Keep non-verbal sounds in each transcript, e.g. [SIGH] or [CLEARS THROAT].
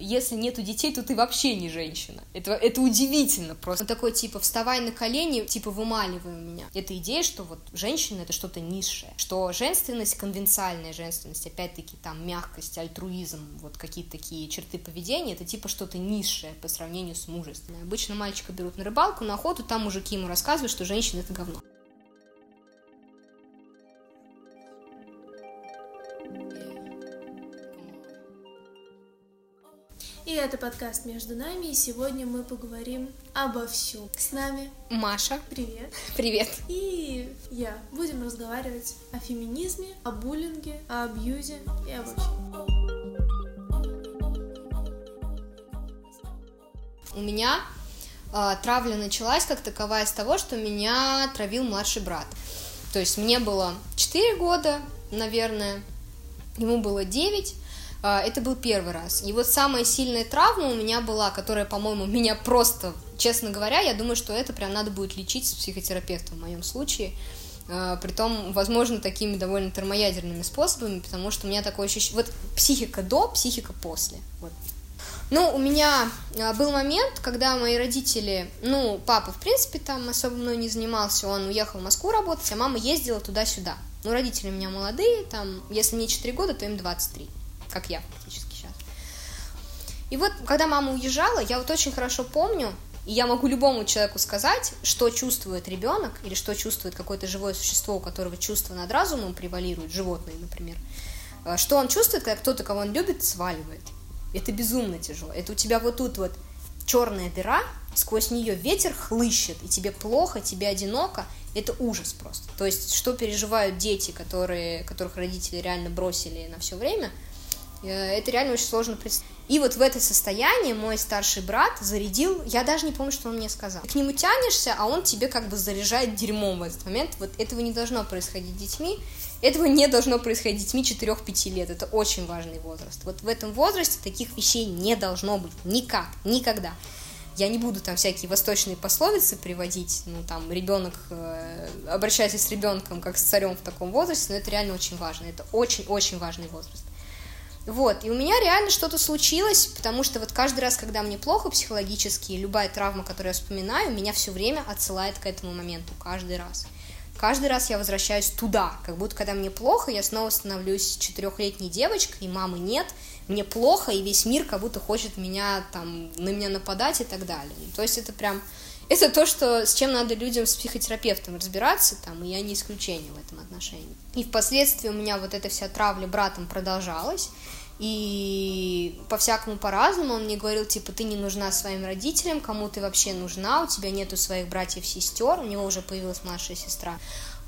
если нету детей, то ты вообще не женщина. Это, это удивительно просто. Он такой, типа, вставай на колени, типа, вымаливай меня. Это идея, что вот женщина — это что-то низшее, что женственность, конвенциальная женственность, опять-таки, там, мягкость, альтруизм, вот какие-то такие черты поведения, это типа что-то низшее по сравнению с мужественной. Обычно мальчика берут на рыбалку, на охоту, там мужики ему рассказывают, что женщина — это говно. И это подкаст «Между нами», и сегодня мы поговорим обо всем. С нами Маша. Привет. Привет. И я. Будем разговаривать о феминизме, о буллинге, о абьюзе и обо всем. У меня э, травля началась как таковая с того, что меня травил младший брат. То есть мне было 4 года, наверное, ему было 9, а, это был первый раз. И вот самая сильная травма у меня была, которая, по-моему, [LAUGHS] меня просто, честно говоря, я думаю, что это прям надо будет лечить с психотерапевтом в моем случае. А, притом, возможно, такими довольно термоядерными способами, потому что у меня такое ощущение... Вот психика до, психика после. Вот. Ну, у меня а, был момент, когда мои родители, ну, папа, в принципе, там особо мной не занимался, он уехал в Москву работать, а мама ездила туда-сюда. Ну, родители у меня молодые, там, если мне 4 года, то им 23 как я фактически сейчас. И вот, когда мама уезжала, я вот очень хорошо помню, и я могу любому человеку сказать, что чувствует ребенок или что чувствует какое-то живое существо, у которого чувство над разумом превалирует, животное, например. Э, что он чувствует, когда кто-то, кого он любит, сваливает. Это безумно тяжело. Это у тебя вот тут вот черная дыра, сквозь нее ветер хлыщет, и тебе плохо, тебе одиноко, это ужас просто. То есть, что переживают дети, которые, которых родители реально бросили на все время – это реально очень сложно представить. И вот в это состояние мой старший брат зарядил, я даже не помню, что он мне сказал. Ты к нему тянешься, а он тебе как бы заряжает дерьмом в этот момент. Вот этого не должно происходить с детьми. Этого не должно происходить с детьми 4-5 лет. Это очень важный возраст. Вот в этом возрасте таких вещей не должно быть. Никак. Никогда. Я не буду там всякие восточные пословицы приводить, ну там ребенок, э, обращайся с ребенком как с царем в таком возрасте, но это реально очень важно, это очень-очень важный возраст. Вот, и у меня реально что-то случилось, потому что вот каждый раз, когда мне плохо психологически, любая травма, которую я вспоминаю, меня все время отсылает к этому моменту, каждый раз. Каждый раз я возвращаюсь туда, как будто когда мне плохо, я снова становлюсь четырехлетней девочкой, и мамы нет, мне плохо, и весь мир как будто хочет меня там, на меня нападать и так далее. То есть это прям, [LAUGHS] это то, что, с чем надо людям с психотерапевтом разбираться, там, и я не исключение в этом отношении. И впоследствии у меня вот эта вся травля братом продолжалась, и по-всякому по-разному он мне говорил, типа, ты не нужна своим родителям, кому ты вообще нужна, у тебя нету своих братьев-сестер, у него уже появилась младшая сестра.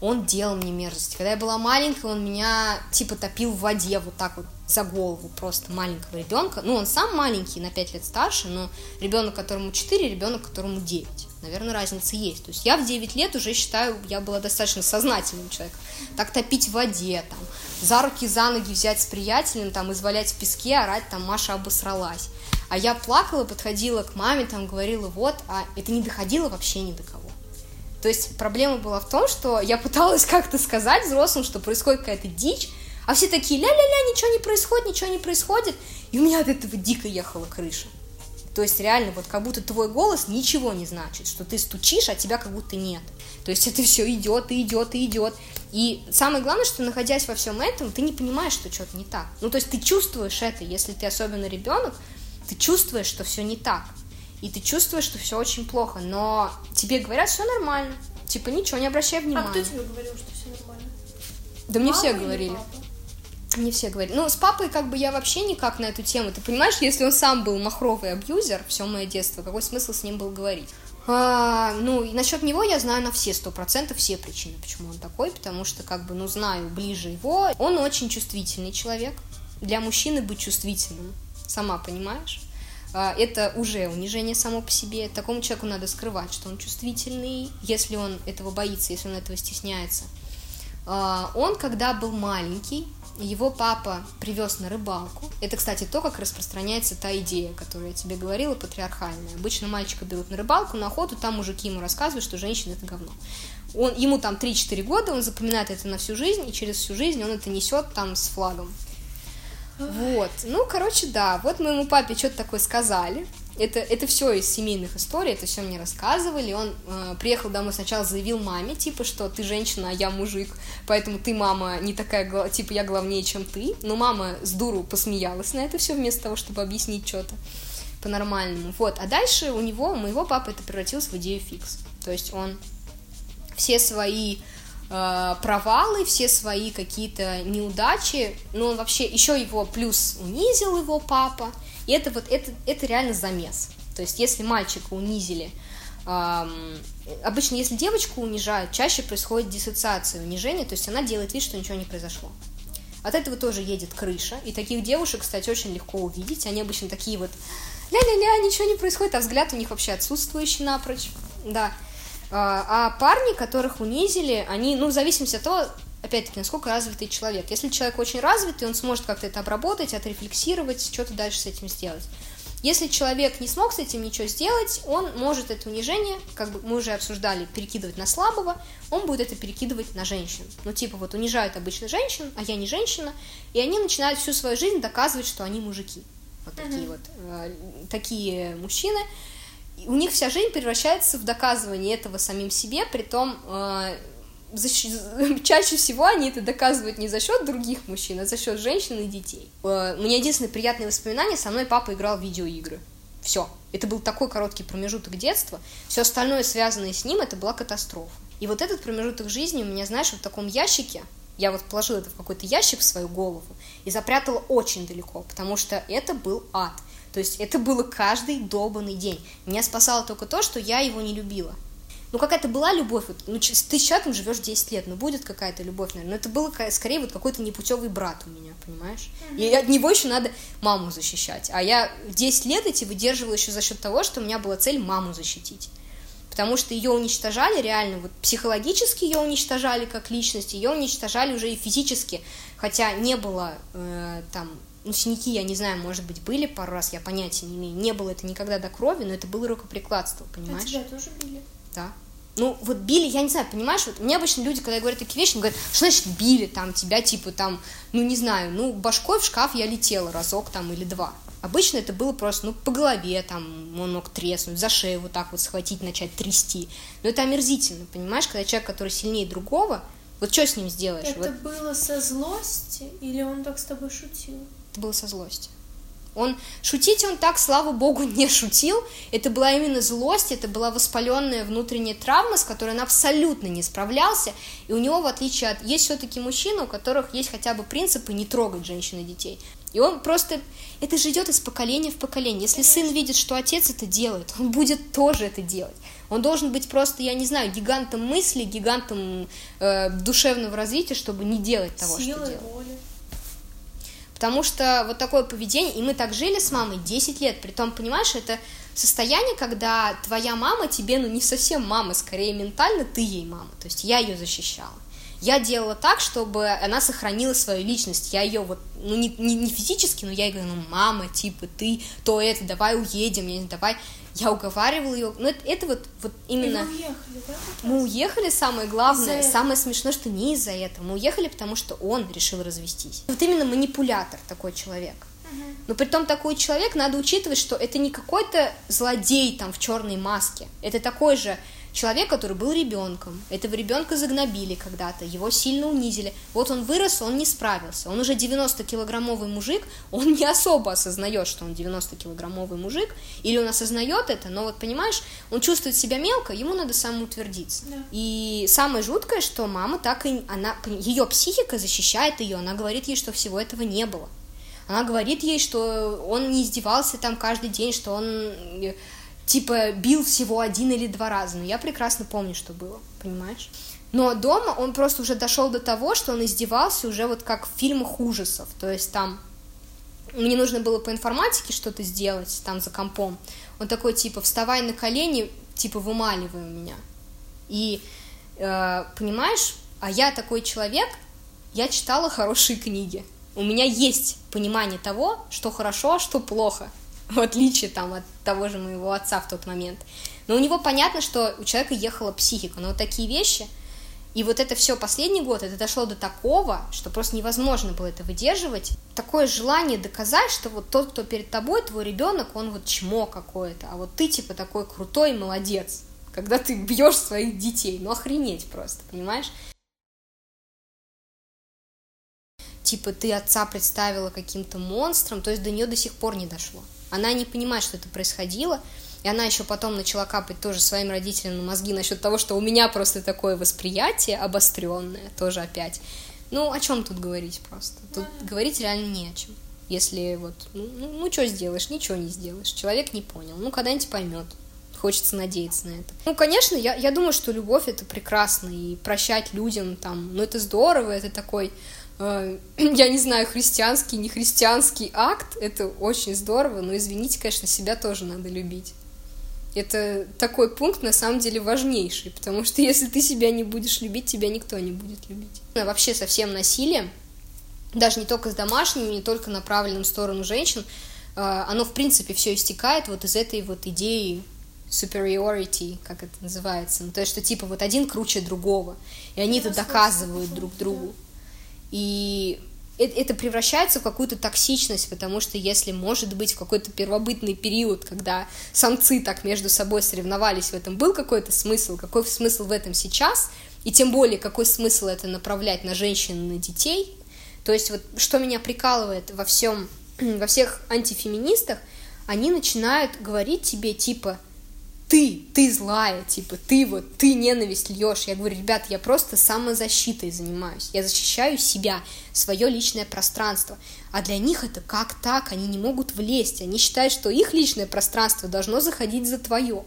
Он делал мне мерзость. Когда я была маленькая, он меня, типа, топил в воде вот так вот за голову просто маленького ребенка. Ну, он сам маленький, на 5 лет старше, но ребенок, которому 4, ребенок, которому 9 наверное, разница есть. То есть я в 9 лет уже считаю, я была достаточно сознательным человеком. Так топить в воде, там, за руки, за ноги взять с приятелем, там, извалять в песке, орать, там, Маша обосралась. А я плакала, подходила к маме, там, говорила, вот, а это не доходило вообще ни до кого. То есть проблема была в том, что я пыталась как-то сказать взрослым, что происходит какая-то дичь, а все такие, ля-ля-ля, ничего не происходит, ничего не происходит. И у меня от этого дико ехала крыша. То есть реально вот как будто твой голос ничего не значит, что ты стучишь, а тебя как будто нет. То есть это все идет и идет и идет. И самое главное, что находясь во всем этом, ты не понимаешь, что что-то не так. Ну то есть ты чувствуешь это, если ты особенно ребенок, ты чувствуешь, что все не так. И ты чувствуешь, что все очень плохо, но тебе говорят, все нормально. Типа ничего, не обращай внимания. А кто тебе говорил, что все нормально? Да мне все говорили. Папа? Мне все говорят. Ну, с папой как бы я вообще никак на эту тему. Ты понимаешь, если он сам был махровый абьюзер все мое детство, какой смысл с ним был говорить? А, ну, и насчет него я знаю на все сто процентов все причины, почему он такой, потому что, как бы, ну, знаю ближе его. Он очень чувствительный человек. Для мужчины быть чувствительным, сама понимаешь? А, это уже унижение само по себе. Такому человеку надо скрывать, что он чувствительный, если он этого боится, если он этого стесняется. А, он, когда был маленький, его папа привез на рыбалку. Это, кстати, то, как распространяется та идея, которую я тебе говорила, патриархальная. Обычно мальчика берут на рыбалку, на охоту, там мужики ему рассказывают, что женщина это говно. Он, ему там 3-4 года, он запоминает это на всю жизнь, и через всю жизнь он это несет там с флагом. Вот. Ну, короче, да. Вот моему папе что-то такое сказали. Это, это все из семейных историй, это все мне рассказывали. Он э, приехал домой, сначала заявил маме, типа, что ты женщина, а я мужик, поэтому ты, мама, не такая, типа, я главнее, чем ты. Но мама с дуру посмеялась на это все вместо того, чтобы объяснить что-то по-нормальному. Вот. А дальше у него, у моего папы это превратилось в идею фикс. То есть он все свои э, провалы, все свои какие-то неудачи, ну он вообще еще его плюс унизил его папа, и это вот это это реально замес. То есть если мальчика унизили, э, обычно если девочку унижают, чаще происходит диссоциация унижения, то есть она делает вид, что ничего не произошло. От этого тоже едет крыша, и таких девушек, кстати, очень легко увидеть. Они обычно такие вот ля-ля-ля, ничего не происходит, а взгляд у них вообще отсутствующий напрочь, да. А, а парни, которых унизили, они, ну, в зависимости от того, опять-таки, насколько развитый человек. Если человек очень развитый, он сможет как-то это обработать, отрефлексировать, что-то дальше с этим сделать. Если человек не смог с этим ничего сделать, он может это унижение, как бы мы уже обсуждали, перекидывать на слабого, он будет это перекидывать на женщин. Ну, типа, вот унижают обычно женщин, а я не женщина, и они начинают всю свою жизнь доказывать, что они мужики. Вот mm-hmm. такие вот, э, такие мужчины у них вся жизнь превращается в доказывание этого самим себе, при том э, [LAUGHS] чаще всего они это доказывают не за счет других мужчин, а за счет женщин и детей. Э, меня единственное приятное воспоминание, со мной папа играл в видеоигры. Все. Это был такой короткий промежуток детства. Все остальное, связанное с ним, это была катастрофа. И вот этот промежуток жизни у меня, знаешь, в таком ящике, я вот положила это в какой-то ящик в свою голову и запрятала очень далеко, потому что это был ад. То есть это было каждый долбанный день. Меня спасало только то, что я его не любила. Ну, какая-то была любовь, вот, ну, ты с человеком живешь 10 лет, ну, будет какая-то любовь, наверное, но это было скорее вот какой-то непутевый брат у меня, понимаешь? Mm-hmm. И от него еще надо маму защищать, а я 10 лет эти выдерживала еще за счет того, что у меня была цель маму защитить. Потому что ее уничтожали реально, вот психологически ее уничтожали как личность, ее уничтожали уже и физически, хотя не было э, там ну, синяки, я не знаю, может быть, были пару раз, я понятия не имею. Не было это никогда до крови, но это было рукоприкладство, понимаешь? А тебя тоже били? Да. Ну, вот били, я не знаю, понимаешь, вот мне обычно люди, когда говорят такие вещи, говорят, что значит били там тебя, типа там, ну, не знаю, ну, башкой в шкаф я летела разок там или два. Обычно это было просто, ну, по голове там он мог треснуть, за шею вот так вот схватить, начать трясти. Но это омерзительно, понимаешь, когда человек, который сильнее другого, вот что с ним сделаешь? Это вот... было со злости или он так с тобой шутил? Это было со злости. Он шутить он так, слава богу, не шутил. Это была именно злость, это была воспаленная внутренняя травма, с которой он абсолютно не справлялся. И у него, в отличие от... Есть все-таки мужчины, у которых есть хотя бы принципы не трогать женщин и детей. И он просто... Это же идет из поколения в поколение. Если сын видит, что отец это делает, он будет тоже это делать. Он должен быть просто, я не знаю, гигантом мысли, гигантом э, душевного развития, чтобы не делать того, Силы что делает. Воли. Потому что вот такое поведение, и мы так жили с мамой 10 лет, при том, понимаешь, это состояние, когда твоя мама тебе, ну, не совсем мама, скорее ментально ты ей мама, то есть я ее защищала. Я делала так, чтобы она сохранила свою личность. Я ее вот, ну, не, не, не физически, но я ей говорю, ну, мама, типа, ты, то это, давай уедем, я не давай я уговаривала ее. Но это, это вот, вот именно... И вы уехали, да? Мы уехали, самое главное, самое смешное, что не из-за этого. Мы уехали, потому что он решил развестись. Вот именно манипулятор такой человек. Но при том такой человек надо учитывать, что это не какой-то злодей там в черной маске. Это такой же Человек, который был ребенком, этого ребенка загнобили когда-то, его сильно унизили. Вот он вырос, он не справился. Он уже 90-килограммовый мужик, он не особо осознает, что он 90-килограммовый мужик, или он осознает это, но вот понимаешь, он чувствует себя мелко, ему надо самоутвердиться. Да. И самое жуткое, что мама так и она, ее психика защищает ее, она говорит ей, что всего этого не было. Она говорит ей, что он не издевался там каждый день, что он типа бил всего один или два раза. Но я прекрасно помню, что было, понимаешь? Но дома он просто уже дошел до того, что он издевался уже вот как в фильмах ужасов. То есть там мне нужно было по информатике что-то сделать там за компом. Он такой типа вставай на колени, типа вымаливай у меня. И э, понимаешь, а я такой человек, я читала хорошие книги. У меня есть понимание того, что хорошо, а что плохо [LAUGHS] в отличие там от того же моего отца в тот момент. Но у него понятно, что у человека ехала психика, но вот такие вещи, И вот это все последний год, это дошло до такого, что просто невозможно было это выдерживать. Такое желание доказать, что вот тот, кто перед тобой, твой ребенок, он вот чмо какое-то, а вот ты типа такой крутой молодец, когда ты бьешь своих детей. Ну охренеть просто, понимаешь? Типа ты отца представила каким-то монстром, то есть до нее до сих пор не дошло. Она не понимает, что это происходило, и она еще потом начала капать тоже своим родителям на мозги насчет того, что у меня просто такое восприятие обостренное, тоже опять. Ну, о чем тут говорить просто? Тут да. говорить реально не о чем. Если вот, ну, ну, ну что сделаешь, ничего не сделаешь. Человек не понял. Ну, когда-нибудь поймет. Хочется надеяться на это. Ну, конечно, я, я думаю, что любовь это прекрасно, и прощать людям там, ну, это здорово, это такой [CLEARS THROAT] я не знаю, христианский, не христианский акт, это очень здорово, но извините, конечно, себя тоже надо любить. Это такой пункт, на самом деле, важнейший, потому что [LAUGHS] если ты себя не будешь любить, тебя никто не будет любить. А вообще со всем насилием, даже не только с домашними, не только направленным в сторону женщин, а, оно, в принципе, все истекает вот из этой вот идеи superiority, как это называется. Ну, то есть, что типа вот один круче другого, и они это доказывают друг другу. И это превращается в какую-то токсичность, потому что если, может быть, в какой-то первобытный период, когда самцы так между собой соревновались, в этом был какой-то смысл, какой смысл в этом сейчас, и тем более, какой смысл это направлять на женщин, на детей, то есть вот что меня прикалывает во всем, [CLEARS THROAT] во всех антифеминистах, они начинают говорить тебе типа, ты, ты злая, типа, ты вот, ты ненависть льешь. Я говорю, ребят, я просто самозащитой занимаюсь. Я защищаю себя, свое личное пространство. А для них это как так? Они не могут влезть. Они считают, что их личное пространство должно заходить за твое.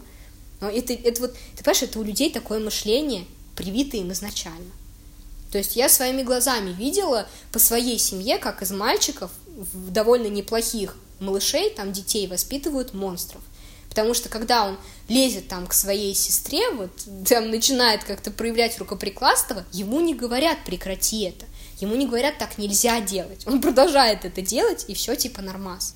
Но это, это вот, ты понимаешь, это у людей такое мышление, привито им изначально. То есть я своими глазами видела по своей семье, как из мальчиков довольно неплохих малышей, там детей воспитывают монстров. Потому что когда он лезет там к своей сестре, вот там начинает как-то проявлять рукоприкладство, ему не говорят прекрати это. Ему не говорят так нельзя делать. Он продолжает это делать, и все типа нормас.